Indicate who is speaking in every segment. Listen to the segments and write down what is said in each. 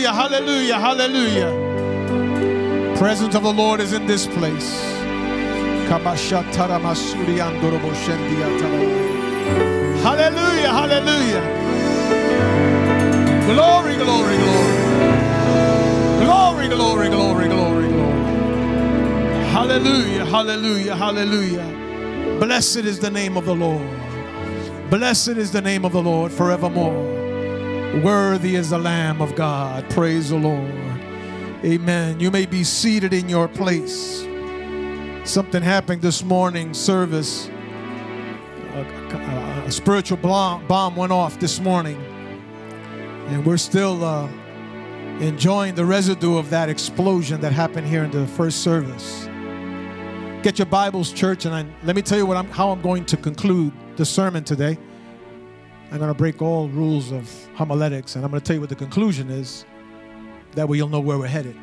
Speaker 1: Hallelujah, hallelujah, hallelujah. Presence of the Lord is in this place. Hallelujah, hallelujah. Glory, glory, glory. Glory, glory, glory, glory, glory. Hallelujah, hallelujah, hallelujah. Blessed is the name of the Lord. Blessed is the name of the Lord forevermore. Worthy is the Lamb of God. Praise the Lord. Amen. You may be seated in your place. Something happened this morning service. A, a, a spiritual bomb, bomb went off this morning, and we're still uh, enjoying the residue of that explosion that happened here in the first service. Get your Bibles, church, and I, let me tell you what I'm, how I'm going to conclude the sermon today. I'm going to break all rules of homiletics, and I'm going to tell you what the conclusion is. That way, you'll know where we're headed.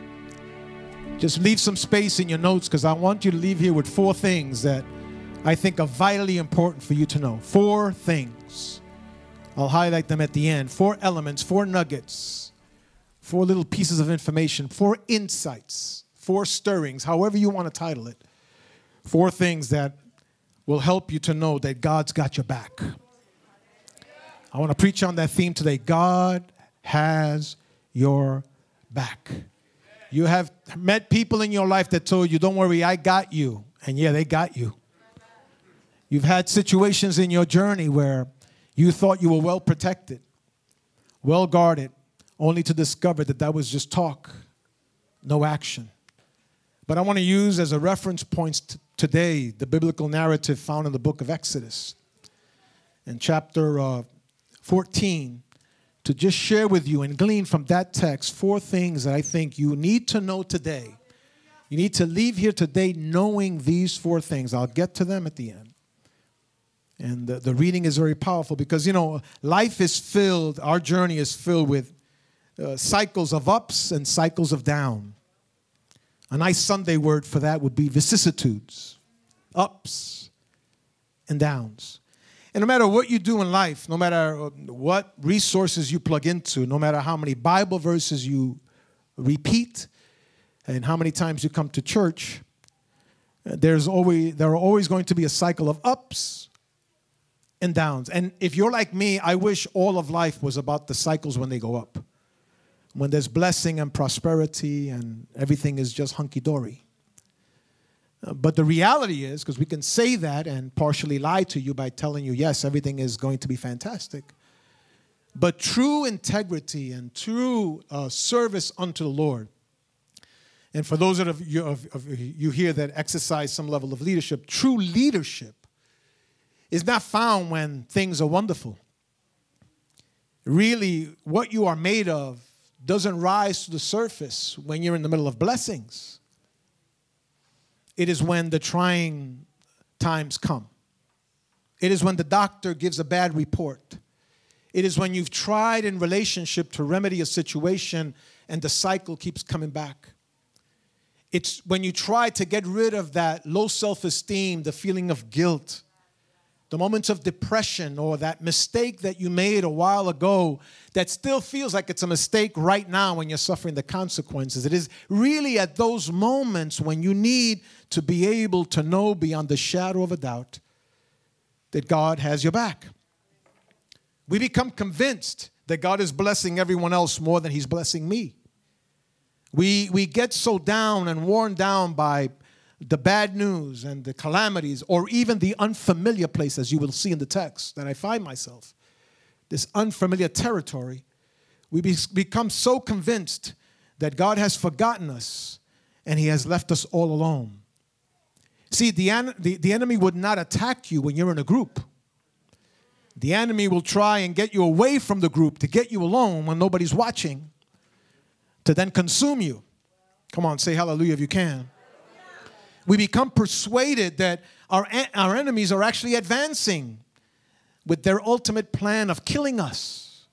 Speaker 1: Just leave some space in your notes because I want you to leave here with four things that I think are vitally important for you to know. Four things. I'll highlight them at the end. Four elements, four nuggets, four little pieces of information, four insights, four stirrings, however you want to title it. Four things that will help you to know that God's got your back. I want to preach on that theme today. God has your back. You have met people in your life that told you, Don't worry, I got you. And yeah, they got you. You've had situations in your journey where you thought you were well protected, well guarded, only to discover that that was just talk, no action. But I want to use as a reference point t- today the biblical narrative found in the book of Exodus. In chapter uh, 14, to just share with you and glean from that text four things that I think you need to know today. You need to leave here today knowing these four things. I'll get to them at the end. And the, the reading is very powerful because, you know, life is filled, our journey is filled with uh, cycles of ups and cycles of down. A nice Sunday word for that would be vicissitudes, ups and downs. And no matter what you do in life, no matter uh, what resources you plug into, no matter how many Bible verses you repeat, and how many times you come to church, uh, there's always there are always going to be a cycle of ups and downs. And if you're like me, I wish all of life was about the cycles when they go up when there's blessing and prosperity and everything is just hunky dory. But the reality is, because we can say that and partially lie to you by telling you, yes, everything is going to be fantastic. But true integrity and true uh, service unto the Lord, and for those of you, of, of you here that exercise some level of leadership, true leadership is not found when things are wonderful. Really, what you are made of doesn't rise to the surface when you're in the middle of blessings. It is when the trying times come. It is when the doctor gives a bad report. It is when you've tried in relationship to remedy a situation and the cycle keeps coming back. It's when you try to get rid of that low self esteem, the feeling of guilt, the moments of depression or that mistake that you made a while ago that still feels like it's a mistake right now when you're suffering the consequences. It is really at those moments when you need to be able to know beyond the shadow of a doubt that God has your back. We become convinced that God is blessing everyone else more than He's blessing me. We, we get so down and worn down by the bad news and the calamities, or even the unfamiliar place, as you will see in the text that I find myself, this unfamiliar territory, we be, become so convinced that God has forgotten us and He has left us all alone. See, the, the, the enemy would not attack you when you're in a group. The enemy will try and get you away from the group to get you alone when nobody's watching, to then consume you. Come on, say hallelujah if you can we become persuaded that our, our enemies are actually advancing with their ultimate plan of killing us.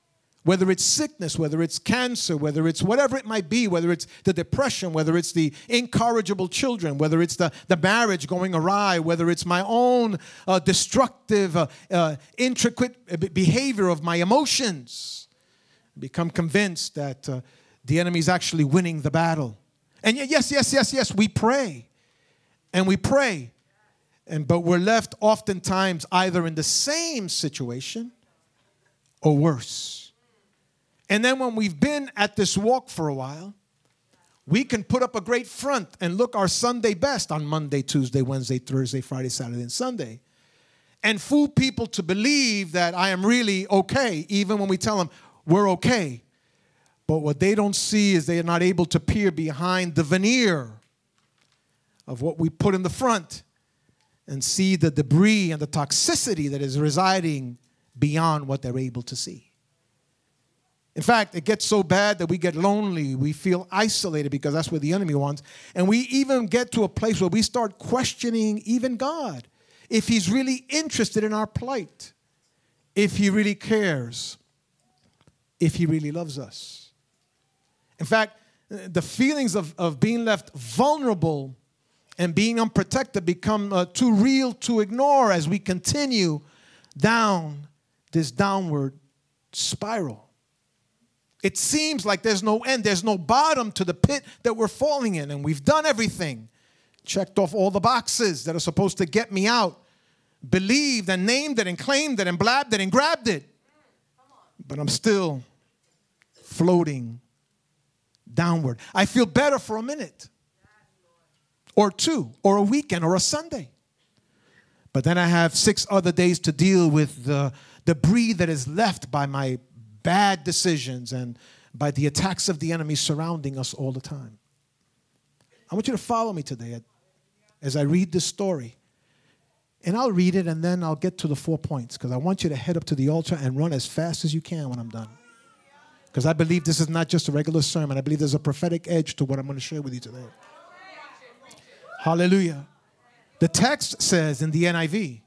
Speaker 1: Whether it's sickness, whether it's cancer, whether it's whatever it might be, whether it's the depression, whether it's the incorrigible children, whether it's the, the marriage going awry, whether it's my own uh, destructive, uh, uh, intricate behavior of my emotions, become convinced that uh, the enemy's actually winning the battle. And yes, yes, yes, yes, we pray. And we pray. And but we're left oftentimes either in the same situation or worse. And then when we've been at this walk for a while, we can put up a great front and look our Sunday best on Monday, Tuesday, Wednesday, Thursday, Friday, Saturday, and Sunday. And fool people to believe that I am really okay, even when we tell them we're okay. But what they don't see is they are not able to peer behind the veneer of what we put in the front and see the debris and the toxicity that is residing beyond what they're able to see. In fact, it gets so bad that we get lonely. We feel isolated because that's what the enemy wants. And we even get to a place where we start questioning even God if He's really interested in our plight, if He really cares, if He really loves us. In fact, the feelings of, of being left vulnerable and being unprotected become uh, too real to ignore as we continue down this downward spiral. It seems like there's no end, there's no bottom to the pit that we're falling in, and we've done everything. Checked off all the boxes that are supposed to get me out, believed and named it and claimed it and blabbed it and grabbed it. But I'm still floating downward. I feel better for a minute or two or a weekend or a Sunday. But then I have six other days to deal with the debris that is left by my bad decisions and by the attacks of the enemy surrounding us all the time. I want you to follow me today as I read this story. And I'll read it and then I'll get to the four points because I want you to head up to the altar and run as fast as you can when I'm done. Because I believe this is not just a regular sermon, I believe there's a prophetic edge to what I'm going to share with you today. Hallelujah. The text says in the NIV,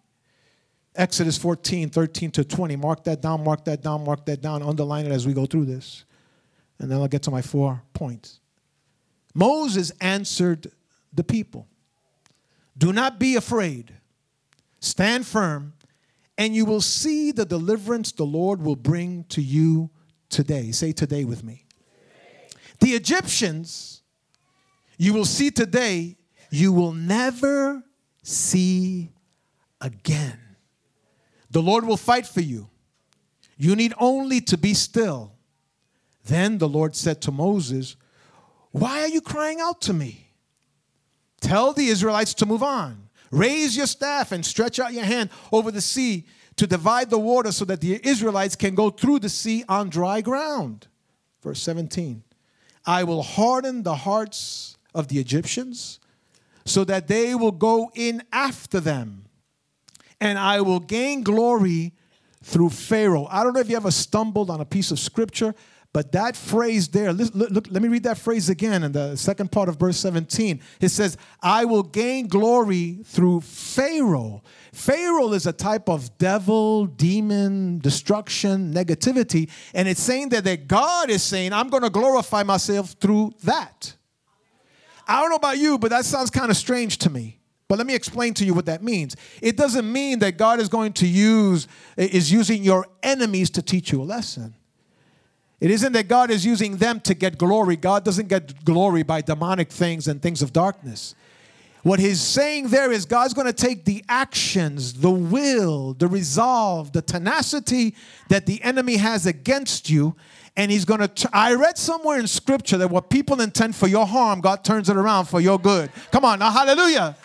Speaker 1: Exodus 14, 13 to 20. Mark that down, mark that down, mark that down. Underline it as we go through this. And then I'll get to my four points. Moses answered the people Do not be afraid, stand firm, and you will see the deliverance the Lord will bring to you today. Say today with me. The Egyptians, you will see today, you will never see again. The Lord will fight for you. You need only to be still. Then the Lord said to Moses, Why are you crying out to me? Tell the Israelites to move on. Raise your staff and stretch out your hand over the sea to divide the water so that the Israelites can go through the sea on dry ground. Verse 17 I will harden the hearts of the Egyptians so that they will go in after them and I will gain glory through Pharaoh. I don't know if you ever stumbled on a piece of scripture, but that phrase there, look, look, let me read that phrase again in the second part of verse 17. It says, I will gain glory through Pharaoh. Pharaoh is a type of devil, demon, destruction, negativity. And it's saying that, that God is saying, I'm going to glorify myself through that. I don't know about you, but that sounds kind of strange to me. But let me explain to you what that means. It doesn't mean that God is going to use, is using your enemies to teach you a lesson. It isn't that God is using them to get glory. God doesn't get glory by demonic things and things of darkness. What he's saying there is God's going to take the actions, the will, the resolve, the tenacity that the enemy has against you, and he's going to. I read somewhere in scripture that what people intend for your harm, God turns it around for your good. Come on, now, hallelujah.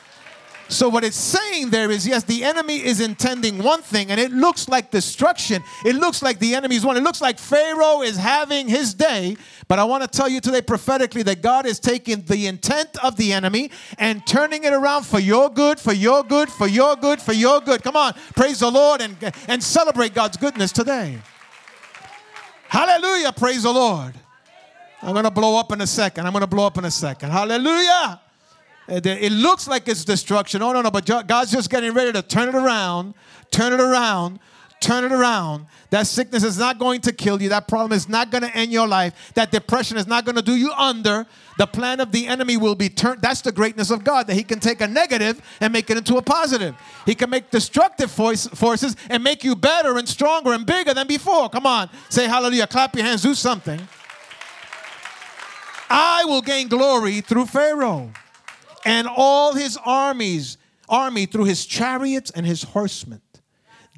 Speaker 1: So, what it's saying there is yes, the enemy is intending one thing, and it looks like destruction. It looks like the enemy's won. It looks like Pharaoh is having his day. But I want to tell you today prophetically that God is taking the intent of the enemy and turning it around for your good, for your good, for your good, for your good. Come on, praise the Lord and, and celebrate God's goodness today. Hallelujah, praise the Lord. I'm going to blow up in a second. I'm going to blow up in a second. Hallelujah. It looks like it's destruction. Oh, no, no, but God's just getting ready to turn it around, turn it around, turn it around. That sickness is not going to kill you. That problem is not going to end your life. That depression is not going to do you under. The plan of the enemy will be turned. That's the greatness of God, that He can take a negative and make it into a positive. He can make destructive force, forces and make you better and stronger and bigger than before. Come on, say hallelujah. Clap your hands, do something. I will gain glory through Pharaoh and all his armies, army through his chariots and his horsemen.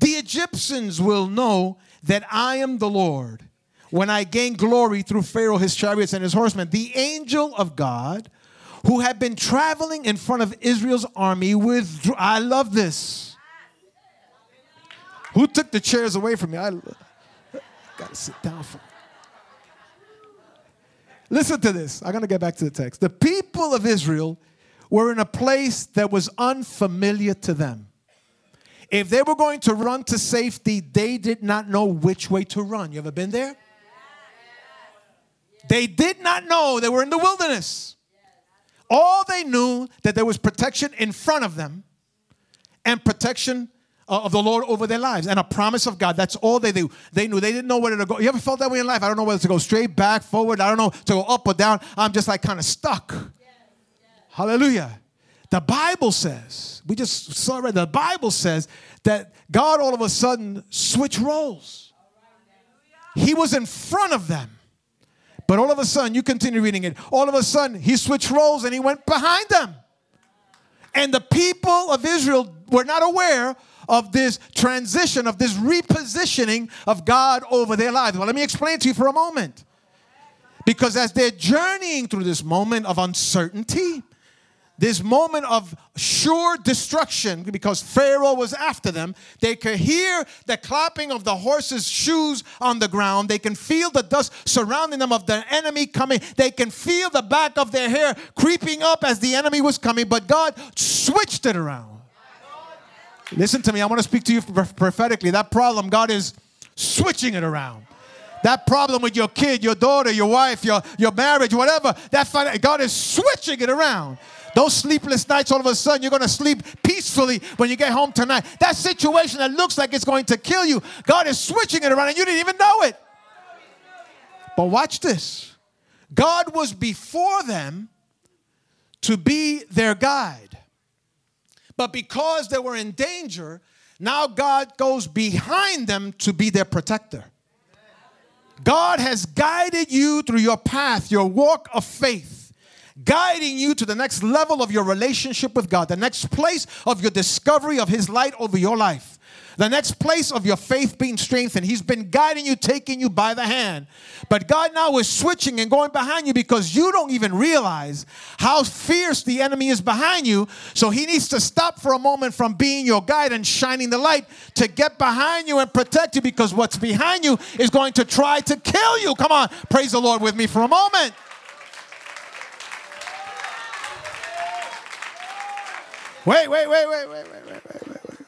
Speaker 1: The Egyptians will know that I am the Lord when I gain glory through Pharaoh, his chariots, and his horsemen. The angel of God who had been traveling in front of Israel's army with, I love this. Who took the chairs away from me? I gotta sit down for. Listen to this. I'm gonna get back to the text. The people of Israel were in a place that was unfamiliar to them. If they were going to run to safety, they did not know which way to run. You ever been there? They did not know they were in the wilderness. All they knew that there was protection in front of them and protection uh, of the Lord over their lives and a promise of God. That's all they knew. They knew. They didn't know where to go. You ever felt that way in life? I don't know whether to go straight, back, forward. I don't know to go up or down. I'm just like kind of stuck. Hallelujah. The Bible says, we just saw it, the Bible says that God all of a sudden switched roles. He was in front of them. But all of a sudden, you continue reading it, all of a sudden, he switched roles and he went behind them. And the people of Israel were not aware of this transition, of this repositioning of God over their lives. Well, let me explain to you for a moment. Because as they're journeying through this moment of uncertainty, this moment of sure destruction because Pharaoh was after them. They could hear the clapping of the horses' shoes on the ground. They can feel the dust surrounding them of the enemy coming. They can feel the back of their hair creeping up as the enemy was coming. But God switched it around. Listen to me. I want to speak to you prophetically. That problem, God is switching it around that problem with your kid, your daughter, your wife, your, your marriage, whatever, that God is switching it around. Those sleepless nights, all of a sudden, you're going to sleep peacefully when you get home tonight. That situation that looks like it's going to kill you, God is switching it around and you didn't even know it. But watch this God was before them to be their guide. But because they were in danger, now God goes behind them to be their protector. God has guided you through your path, your walk of faith guiding you to the next level of your relationship with God, the next place of your discovery of His light over your life, the next place of your faith being strengthened. He's been guiding you, taking you by the hand. But God now is switching and going behind you because you don't even realize how fierce the enemy is behind you. So He needs to stop for a moment from being your guide and shining the light to get behind you and protect you because what's behind you is going to try to kill you. Come on, praise the Lord with me for a moment. Wait, wait, wait, wait, wait, wait, wait, wait, wait.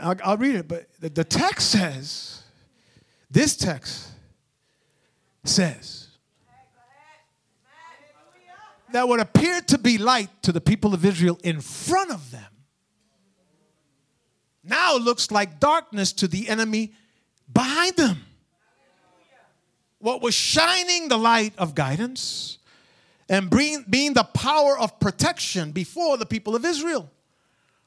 Speaker 1: I'll, I'll read it, but the, the text says, this text says, that what appeared to be light to the people of Israel in front of them now looks like darkness to the enemy behind them. What was shining the light of guidance and bring, being the power of protection before the people of Israel.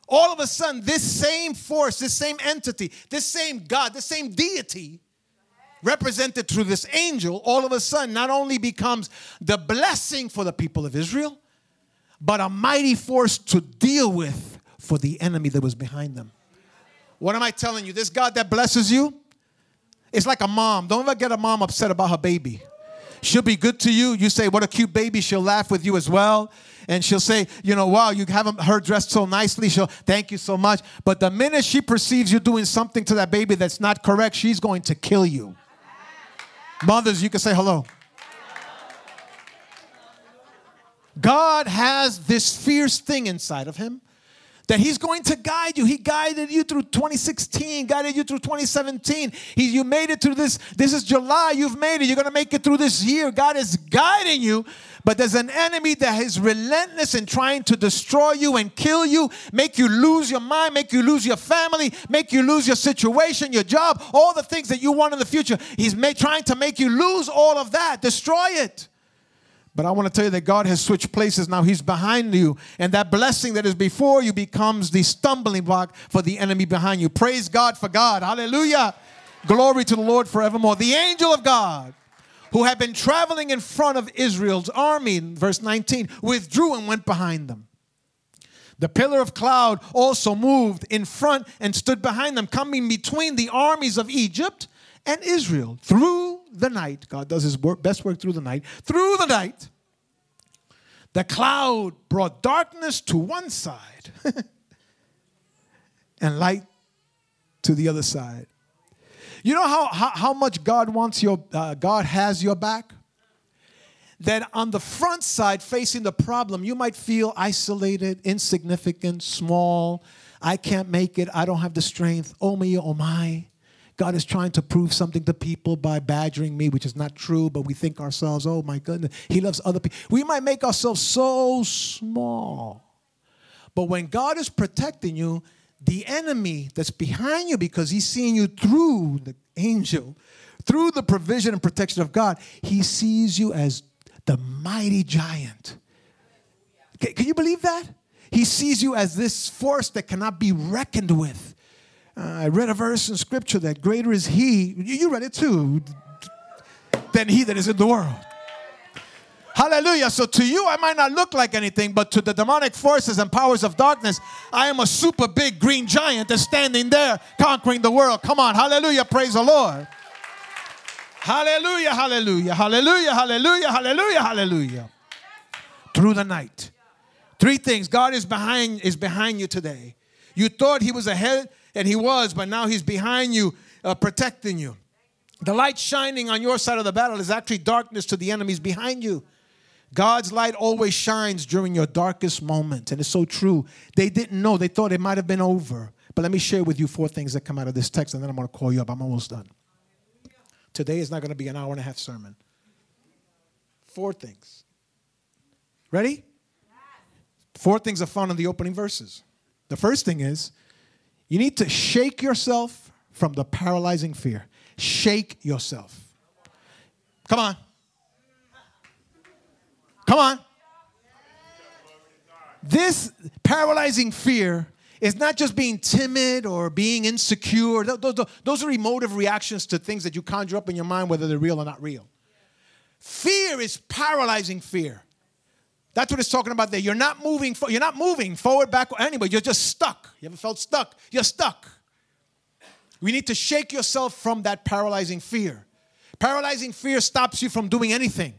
Speaker 1: All of a sudden, this same force, this same entity, this same God, this same deity, represented through this angel, all of a sudden not only becomes the blessing for the people of Israel, but a mighty force to deal with for the enemy that was behind them. What am I telling you? This God that blesses you, it's like a mom. Don't ever get a mom upset about her baby. She'll be good to you. You say, What a cute baby. She'll laugh with you as well. And she'll say, You know, wow, you have her dressed so nicely. She'll thank you so much. But the minute she perceives you doing something to that baby that's not correct, she's going to kill you. Mothers, you can say hello. God has this fierce thing inside of him that he's going to guide you. He guided you through 2016, guided you through 2017. He, you made it through this. This is July. You've made it. You're going to make it through this year. God is guiding you. But there's an enemy that is relentless in trying to destroy you and kill you, make you lose your mind, make you lose your family, make you lose your situation, your job, all the things that you want in the future. He's trying to make you lose all of that, destroy it. But I want to tell you that God has switched places. Now He's behind you. And that blessing that is before you becomes the stumbling block for the enemy behind you. Praise God for God. Hallelujah. Glory to the Lord forevermore. The angel of God who had been traveling in front of Israel's army, verse 19, withdrew and went behind them. The pillar of cloud also moved in front and stood behind them, coming between the armies of Egypt and Israel through the night. God does his work, best work through the night. Through the night, the cloud brought darkness to one side and light to the other side. You know how, how, how much God wants your, uh, God has your back? That on the front side, facing the problem, you might feel isolated, insignificant, small. I can't make it. I don't have the strength. Oh me, oh my. God is trying to prove something to people by badgering me, which is not true, but we think ourselves, oh my goodness, He loves other people. We might make ourselves so small. But when God is protecting you, the enemy that's behind you because he's seeing you through the angel, through the provision and protection of God, he sees you as the mighty giant. Can, you believe that? He sees you as this force that cannot be reckoned with. Uh, I read a verse in scripture that greater is he, you read it too, than he that is in the world. Hallelujah. So to you, I might not look like anything, but to the demonic forces and powers of darkness, I am a super big green giant that's standing there conquering the world. Come on. Hallelujah. Praise the Lord. Hallelujah. Hallelujah. Hallelujah. Hallelujah. Hallelujah. Hallelujah. Through the night. Three things. God is behind is behind you today. You thought he was ahead and he was, but now he's behind you uh, protecting you. The light shining on your side of the battle is actually darkness to the enemies behind you. God's light always shines during your darkest moment. And it's so true. They didn't know, they thought it might have been over. But let me share with you four things that come out of this text, and then I'm going to call you up. I'm almost done. Today is not going to be an hour and a half sermon. Four things. Ready? Four things are found in the opening verses. The first thing is you need to shake yourself from the paralyzing fear. Shake yourself. Come on. Come on. This paralyzing fear is not just being timid or being insecure. Those, are emotive reactions to things that you conjure up in your mind, whether they're real or not real. Fear is paralyzing fear. That's what it's talking about there. You're not moving. You're not moving forward, back, anywhere. You're just stuck. You ever felt stuck? You're stuck. We need to shake yourself from that paralyzing fear. Paralyzing fear stops you from doing anything.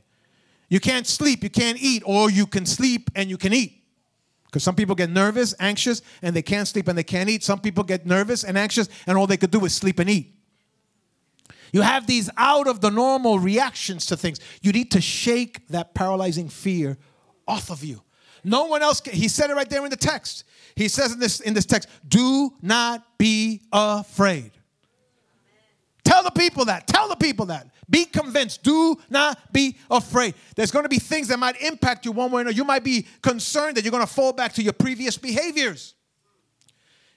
Speaker 1: You can't sleep, you can't eat, or you can sleep and you can eat. Because some people get nervous, anxious, and they can't sleep and they can't eat. Some people get nervous and anxious, and all they could do is sleep and eat. You have these out of the normal reactions to things. You need to shake that paralyzing fear off of you. No one else can, he said it right there in the text. He says in this in this text, "Do not be afraid." Tell the people that. Tell the people that. Be convinced. Do not be afraid. There's going to be things that might impact you one way or another. You might be concerned that you're going to fall back to your previous behaviors.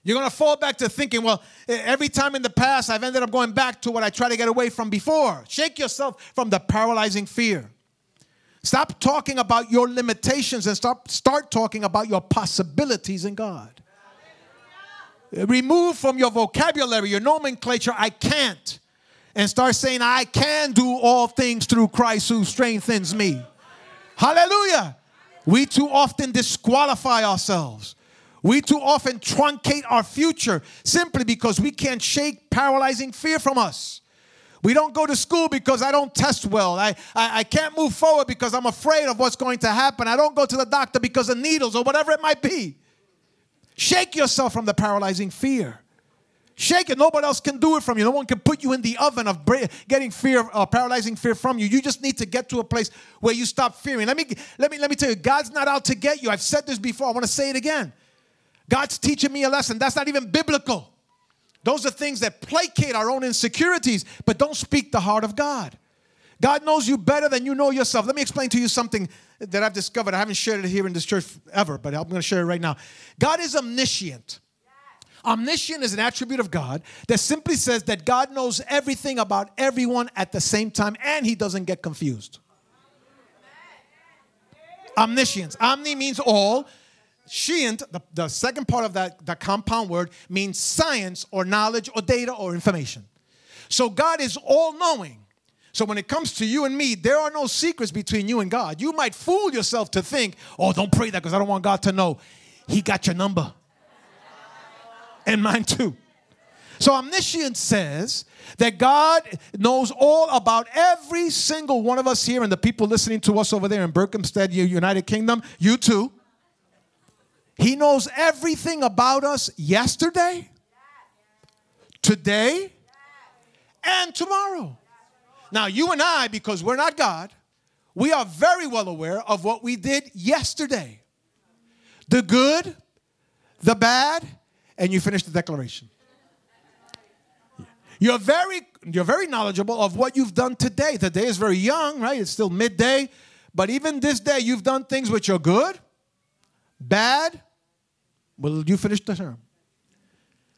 Speaker 1: You're going to fall back to thinking, well, every time in the past, I've ended up going back to what I tried to get away from before. Shake yourself from the paralyzing fear. Stop talking about your limitations and start, start talking about your possibilities in God. Remove from your vocabulary, your nomenclature, I can't and start saying, I can do all things through Christ who strengthens me. Hallelujah. We too often disqualify ourselves. We too often truncate our future simply because we can't shake paralyzing fear from us. We don't go to school because I don't test well. I, I, I, can't move forward because I'm afraid of what's going to happen. I don't go to the doctor because of needles or whatever it might be. Shake yourself from the paralyzing fear. Shake it. Nobody else can do it from you. No one can put you in the oven of getting fear, uh, paralyzing fear from you. You just need to get to a place where you stop fearing. Let me, let me, let me tell you, God's not out to get you. I've said this before. I want to say it again. God's teaching me a lesson. That's not even biblical. Those are things that placate our own insecurities, but don't speak the heart of God. God knows you better than you know yourself. Let me explain to you something that I've discovered. I haven't shared it here in this church ever, but I'm going to share it right now. God is omniscient. Omniscient is an attribute of God that simply says that God knows everything about everyone at the same time and he doesn't get confused. Omniscience. Omni means all. Scient, the, the second part of that, that compound word, means science or knowledge or data or information. So God is all knowing. So when it comes to you and me, there are no secrets between you and God. You might fool yourself to think, oh, don't pray that because I don't want God to know. He got your number. And mine too. So omniscience says that God knows all about every single one of us here and the people listening to us over there in Berkhamsted, United Kingdom, you too. He knows everything about us yesterday, today, and tomorrow. Now, you and I, because we're not God, we are very well aware of what we did yesterday the good, the bad, and you finish the declaration. You're very, you're very knowledgeable of what you've done today. Today is very young, right? It's still midday. But even this day, you've done things which are good, bad. Well, you finish the term.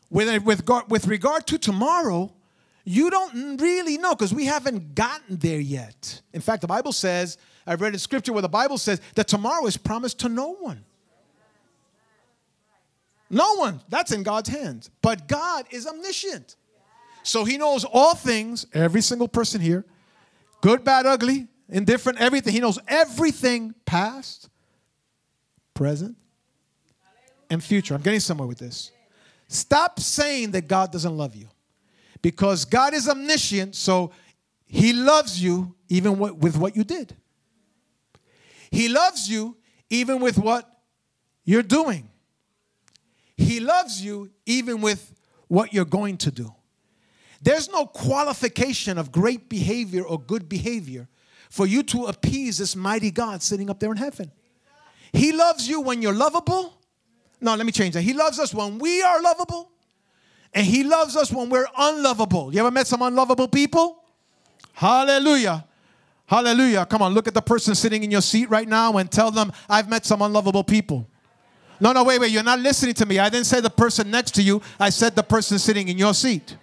Speaker 1: With, with, with regard to tomorrow, you don't really know because we haven't gotten there yet. In fact, the Bible says, I've read in scripture where the Bible says that tomorrow is promised to no one. No one. That's in God's hands. But God is omniscient. So he knows all things, every single person here, good, bad, ugly, indifferent, everything. He knows everything past, present, and future. I'm getting somewhere with this. Stop saying that God doesn't love you because God is omniscient, so He loves you even with what you did. He loves you even with what you're doing. He loves you even with what you're going to do. There's no qualification of great behavior or good behavior for you to appease this mighty God sitting up there in heaven. He loves you when you're lovable. No, let me change that. He loves us when we are lovable. And He loves us when we're unlovable. You ever met some unlovable people? Hallelujah. Hallelujah. Come on, look at the person sitting in your seat right now and tell them, I've met some unlovable people. No, no, wait, wait. You're not listening to me. I didn't say the person next to you, I said the person sitting in your seat.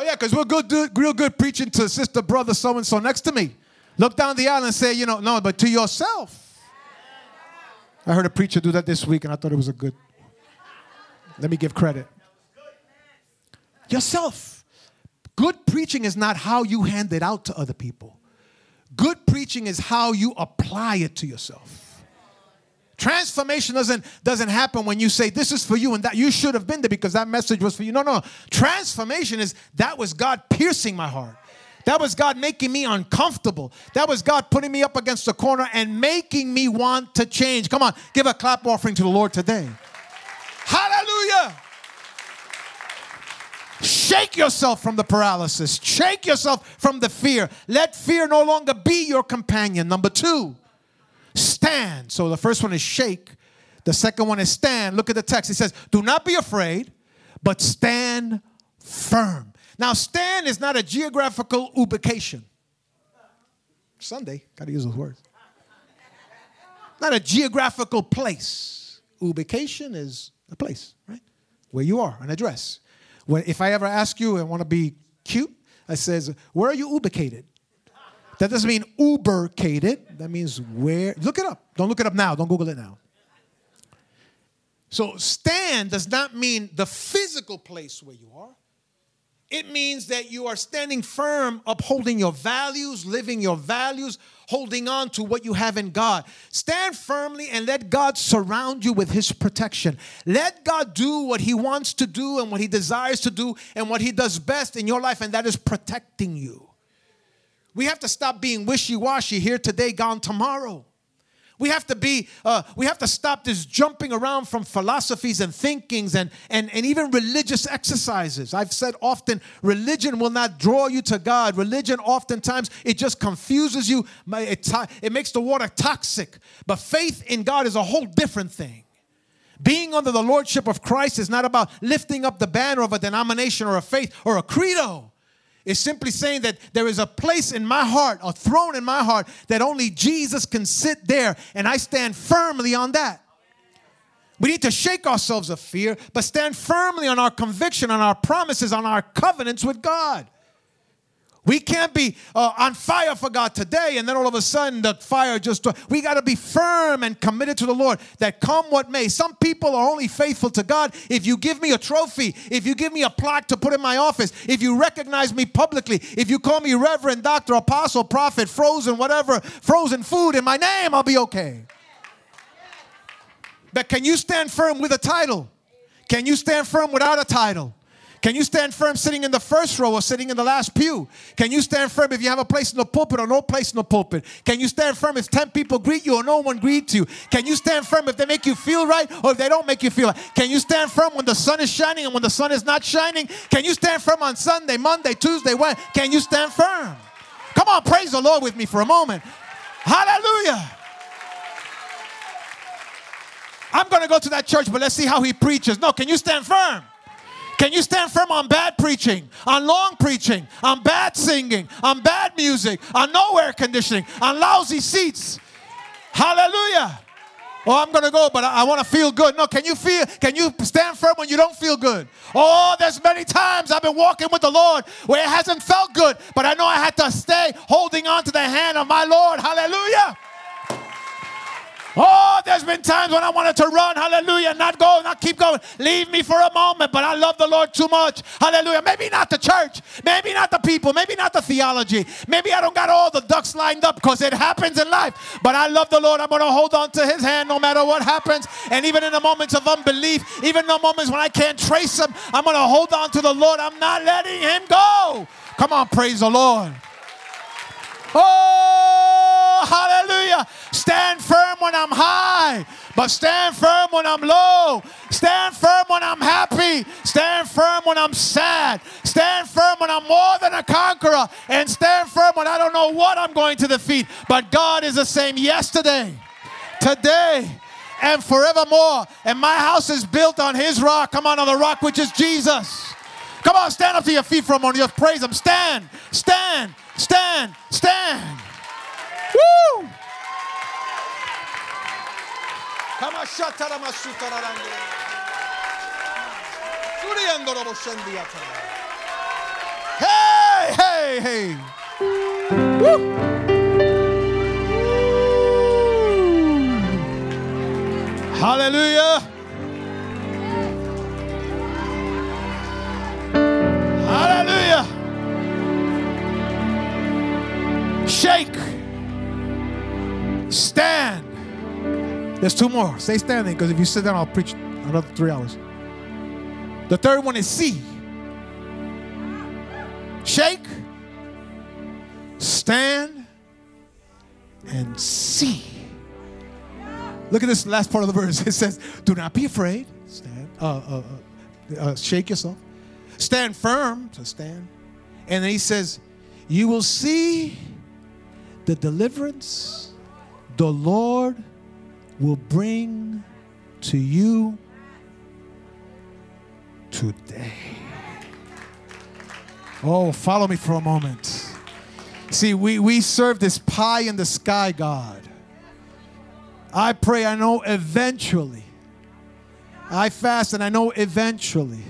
Speaker 1: Oh, yeah, because we're good, real good preaching to sister, brother, so and so next to me. Look down the aisle and say, you know, no, but to yourself. I heard a preacher do that this week and I thought it was a good. Let me give credit. Yourself. Good preaching is not how you hand it out to other people. Good preaching is how you apply it to yourself. Transformation doesn't, doesn't happen when you say this is for you and that you should have been there because that message was for you. No, no. Transformation is that was God piercing my heart. That was God making me uncomfortable. That was God putting me up against the corner and making me want to change. Come on, give a clap offering to the Lord today. Hallelujah. Shake yourself from the paralysis. Shake yourself from the fear. Let fear no longer be your companion. Number two, stand. So the first one is shake. The second one is stand. Look at the text. It says, Do not be afraid, but stand firm. Now, stand is not a geographical ubication. Sunday, gotta use those words. Not a geographical place. Ubication is a place, right? Where you are, an address. When, if I ever ask you and want to be cute, I says, where are you ubicated? That doesn't mean ubercated. That means where. Look it up. Don't look it up now. Don't Google it now. So stand does not mean the physical place where you are. It means that you are standing firm, upholding your values, living your values, holding on to what you have in God. Stand firmly and let God surround you with His protection. Let God do what He wants to do and what He desires to do and what He does best in your life, and that is protecting you. We have to stop being wishy washy here today, gone tomorrow. We have to be, uh, we have to stop this jumping around from philosophies and thinkings and, and, and even religious exercises. I've said often, religion will not draw you to God. Religion, oftentimes, it just confuses you. It, it makes the water toxic. But faith in God is a whole different thing. Being under the lordship of Christ is not about lifting up the banner of a denomination or a faith or a credo is simply saying that there is a place in my heart, a throne in my heart, that only Jesus can sit there, and I stand firmly on that. We need to shake ourselves of fear, but stand firmly on our conviction, on our promises, on our covenants with God. We can't be uh, on fire for God today and then all of a sudden the fire just. We got to be firm and committed to the Lord that come what may. Some people are only faithful to God if you give me a trophy, if you give me a plaque to put in my office, if you recognize me publicly, if you call me Reverend, Doctor, Apostle, Prophet, Frozen, whatever, frozen food in my name, I'll be okay. But can you stand firm with a title? Can you stand firm without a title? Can you stand firm sitting in the first row or sitting in the last pew? Can you stand firm if you have a place in the pulpit or no place in the pulpit? Can you stand firm if 10 people greet you or no one greets you? Can you stand firm if they make you feel right or if they don't make you feel right? Can you stand firm when the sun is shining and when the sun is not shining? Can you stand firm on Sunday, Monday, Tuesday, Wednesday? Can you stand firm? Come on, praise the Lord with me for a moment. Hallelujah. I'm going to go to that church, but let's see how he preaches. No, can you stand firm? Can you stand firm on bad preaching, on long preaching, on bad singing, on bad music, on no air conditioning, on lousy seats? Hallelujah. Oh, I'm gonna go, but I, I want to feel good. No, can you feel? Can you stand firm when you don't feel good? Oh, there's many times I've been walking with the Lord where it hasn't felt good, but I know I had to stay holding on to the hand of my Lord. Hallelujah. Oh, there's been times when I wanted to run, hallelujah, not go, not keep going. Leave me for a moment, but I love the Lord too much, hallelujah. Maybe not the church, maybe not the people, maybe not the theology. Maybe I don't got all the ducks lined up because it happens in life, but I love the Lord. I'm going to hold on to his hand no matter what happens. And even in the moments of unbelief, even the moments when I can't trace him, I'm going to hold on to the Lord. I'm not letting him go. Come on, praise the Lord. Oh, hallelujah. Stand firm when I'm high, but stand firm when I'm low. Stand firm when I'm happy. Stand firm when I'm sad. Stand firm when I'm more than a conqueror. And stand firm when I don't know what I'm going to defeat. But God is the same yesterday, today, and forevermore. And my house is built on His rock. Come on, on the rock which is Jesus. Come on, stand up to your feet for a moment. Just praise Him. Stand, stand, stand, stand. Woo! Hey, hey, hey. Woo! Hallelujah. There's two more. Stay standing because if you sit down, I'll preach another three hours. The third one is see. Shake, stand, and see. Look at this last part of the verse. It says, Do not be afraid. Stand. Uh, uh, uh, uh shake yourself. Stand firm. So stand. And then he says, You will see the deliverance the Lord will bring to you today. Oh, follow me for a moment. See, we, we serve this pie in the sky God. I pray, I know eventually. I fast and I know eventually.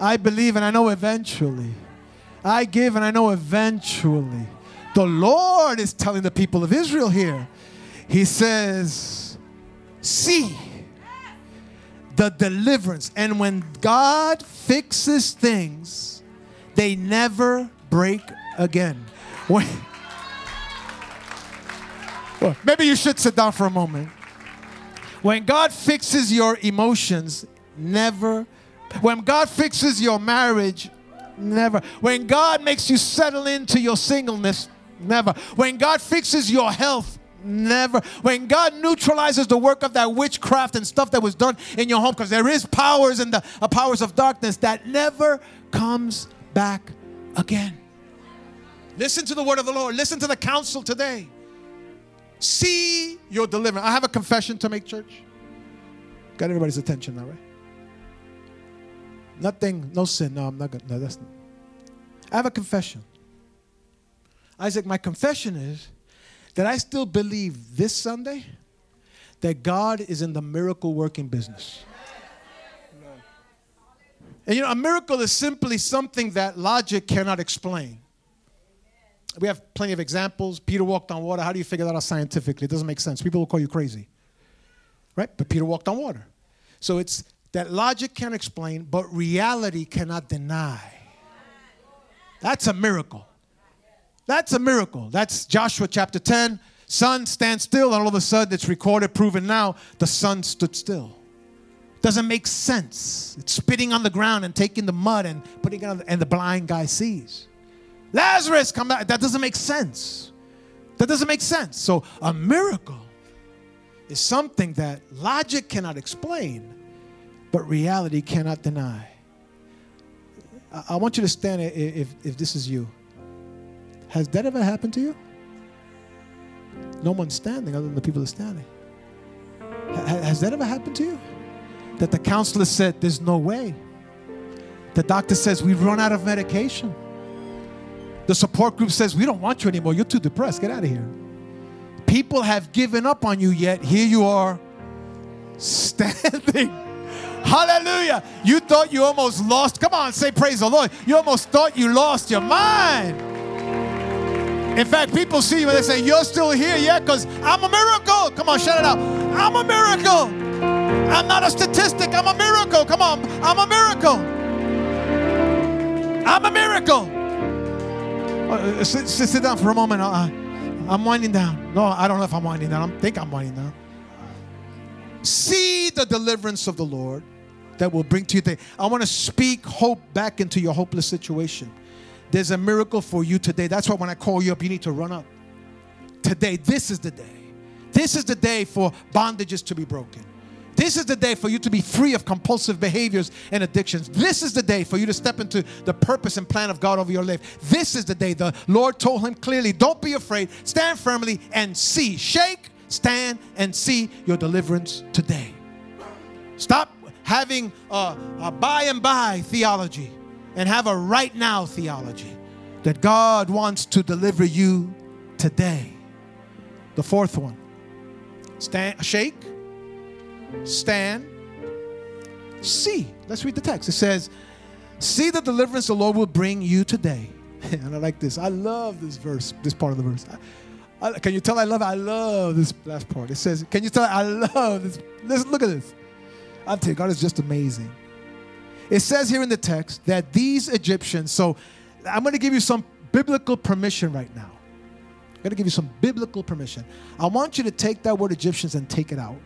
Speaker 1: I believe and I know eventually. I give and I know eventually. The Lord is telling the people of Israel here. He says, See the deliverance. And when God fixes things, they never break again. When, well, maybe you should sit down for a moment. When God fixes your emotions, never. When God fixes your marriage, never. When God makes you settle into your singleness, Never. When God fixes your health, never. When God neutralizes the work of that witchcraft and stuff that was done in your home, because there is powers in the uh, powers of darkness that never comes back again. Listen to the word of the Lord. Listen to the counsel today. See your deliverance. I have a confession to make, church. Got everybody's attention now, right? Nothing, no sin. No, I'm not gonna. No, that's. Not. I have a confession. Isaac, my confession is that I still believe this Sunday that God is in the miracle working business. And you know, a miracle is simply something that logic cannot explain. we have plenty of examples. Peter walked on water. How do you figure that out scientifically? It doesn't make sense. People will call you crazy. Right? But Peter walked on water. So it's that logic can't explain, but reality cannot deny. That's a miracle. That's a miracle. That's Joshua chapter 10. Sun stands still, and all of a sudden it's recorded, proven now, the sun stood still. Doesn't make sense. It's spitting on the ground and taking the mud and putting it on, the, and the blind guy sees. Lazarus, come back. That doesn't make sense. That doesn't make sense. So a miracle is something that logic cannot explain, but reality cannot deny. I, I want you to stand if, if this is you. Has that ever happened to you? No one's standing other than the people that are standing. Has that ever happened to you? That the counselor said, There's no way. The doctor says, We've run out of medication. The support group says, We don't want you anymore. You're too depressed. Get out of here. People have given up on you, yet here you are standing. Hallelujah. You thought you almost lost. Come on, say praise the Lord. You almost thought you lost your mind. In fact, people see you and they say, You're still here, yeah, because I'm a miracle. Come on, shout it out. I'm a miracle. I'm not a statistic. I'm a miracle. Come on, I'm a miracle. I'm a miracle. Uh, sit, sit, sit, down for a moment. Uh, I'm winding down. No, I don't know if I'm winding down. I think I'm winding down. See the deliverance of the Lord that will bring to you. Today. I want to speak hope back into your hopeless situation. There's a miracle for you today. That's why when I call you up, you need to run up. Today, this is the day. This is the day for bondages to be broken. This is the day for you to be free of compulsive behaviors and addictions. This is the day for you to step into the purpose and plan of God over your life. This is the day the Lord told him clearly don't be afraid, stand firmly and see. Shake, stand, and see your deliverance today. Stop having a, a by and by theology and have a right now theology that God wants to deliver you today. The fourth one stand, shake, stand, see. Let's read the text. It says, See the deliverance the Lord will bring you today. and I like this. I love this verse, this part of the verse. I, I, can you tell I love? I love this last part. It says, Can you tell I love this? Listen, look at this. i tell you, God is just amazing. It says here in the text that these Egyptians, so I'm going to give you some biblical permission right now. I'm going to give you some biblical permission. I want you to take that word Egyptians and take it out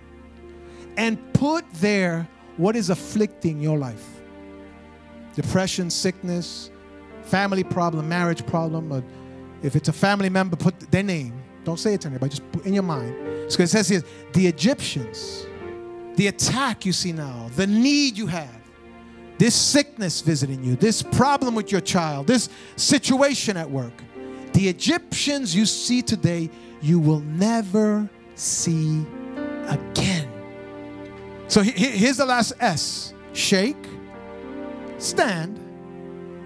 Speaker 1: and put there what is afflicting your life depression, sickness, family problem, marriage problem. If it's a family member, put their name. Don't say it to anybody, just put in your mind. So it says here the Egyptians, the attack you see now, the need you have this sickness visiting you, this problem with your child, this situation at work, the Egyptians you see today, you will never see again. So here's the last S shake, stand,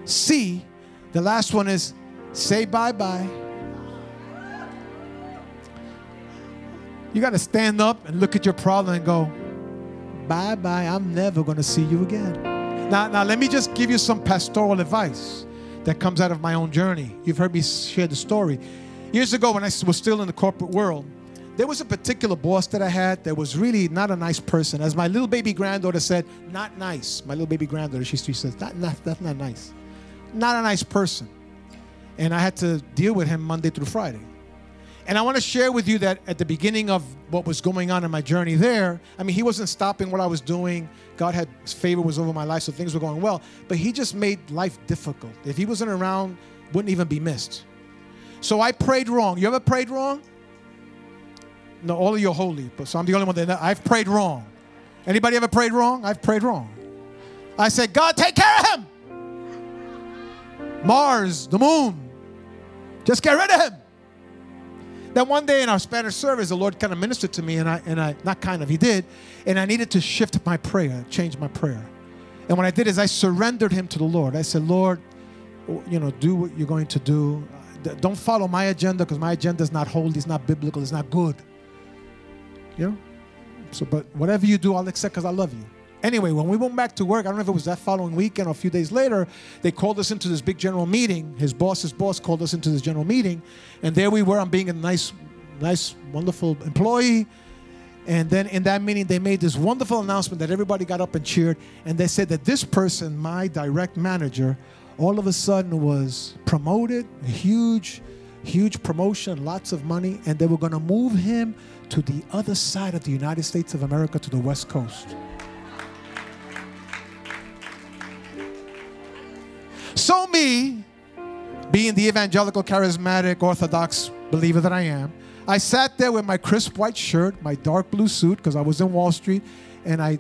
Speaker 1: see. The last one is say bye bye. You got to stand up and look at your problem and go, bye bye, I'm never going to see you again. Now, now let me just give you some pastoral advice that comes out of my own journey. You've heard me share the story. Years ago, when I was still in the corporate world, there was a particular boss that I had that was really not a nice person. As my little baby granddaughter said, not nice. My little baby granddaughter, she, says, not, that's not nice. Not a nice person. And I had to deal with him Monday through Friday. And I want to share with you that at the beginning of what was going on in my journey there, I mean, he wasn't stopping what I was doing. God had favor was over my life, so things were going well. But he just made life difficult. If he wasn't around, wouldn't even be missed. So I prayed wrong. You ever prayed wrong? No, all of you are holy, but so I'm the only one that I've prayed wrong. Anybody ever prayed wrong? I've prayed wrong. I said, God, take care of him. Mars, the moon, just get rid of him. Then one day in our Spanish service, the Lord kind of ministered to me, and I, and I, not kind of, He did, and I needed to shift my prayer, change my prayer. And what I did is I surrendered Him to the Lord. I said, Lord, you know, do what you're going to do. Don't follow my agenda because my agenda is not holy, it's not biblical, it's not good. You know? So, but whatever you do, I'll accept because I love you. Anyway, when we went back to work, I don't know if it was that following weekend or a few days later, they called us into this big general meeting. His boss's boss called us into this general meeting, and there we were. I'm being a nice, nice, wonderful employee. And then in that meeting, they made this wonderful announcement that everybody got up and cheered. And they said that this person, my direct manager, all of a sudden was promoted, a huge, huge promotion, lots of money, and they were going to move him to the other side of the United States of America, to the West Coast. So, me, being the evangelical, charismatic, orthodox believer that I am, I sat there with my crisp white shirt, my dark blue suit, because I was in Wall Street, and I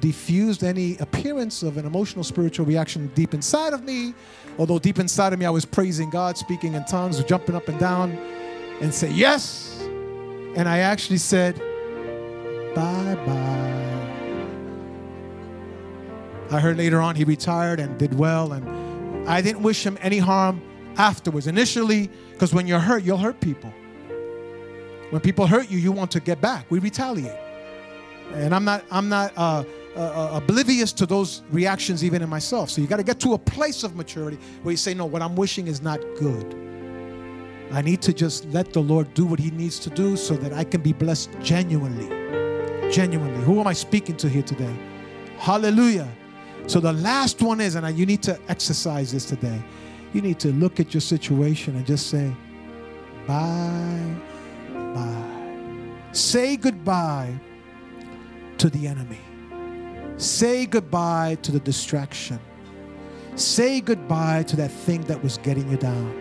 Speaker 1: diffused any appearance of an emotional, spiritual reaction deep inside of me. Although deep inside of me, I was praising God, speaking in tongues, jumping up and down, and say yes. And I actually said, bye bye. I heard later on he retired and did well, and I didn't wish him any harm afterwards. Initially, because when you're hurt, you'll hurt people. When people hurt you, you want to get back. We retaliate, and I'm not. I'm not. Uh, uh, uh, oblivious to those reactions even in myself. So you got to get to a place of maturity where you say, No, what I'm wishing is not good. I need to just let the Lord do what He needs to do so that I can be blessed genuinely. Genuinely. Who am I speaking to here today? Hallelujah. So the last one is, and you need to exercise this today, you need to look at your situation and just say, Bye, bye. Say goodbye to the enemy. Say goodbye to the distraction. Say goodbye to that thing that was getting you down.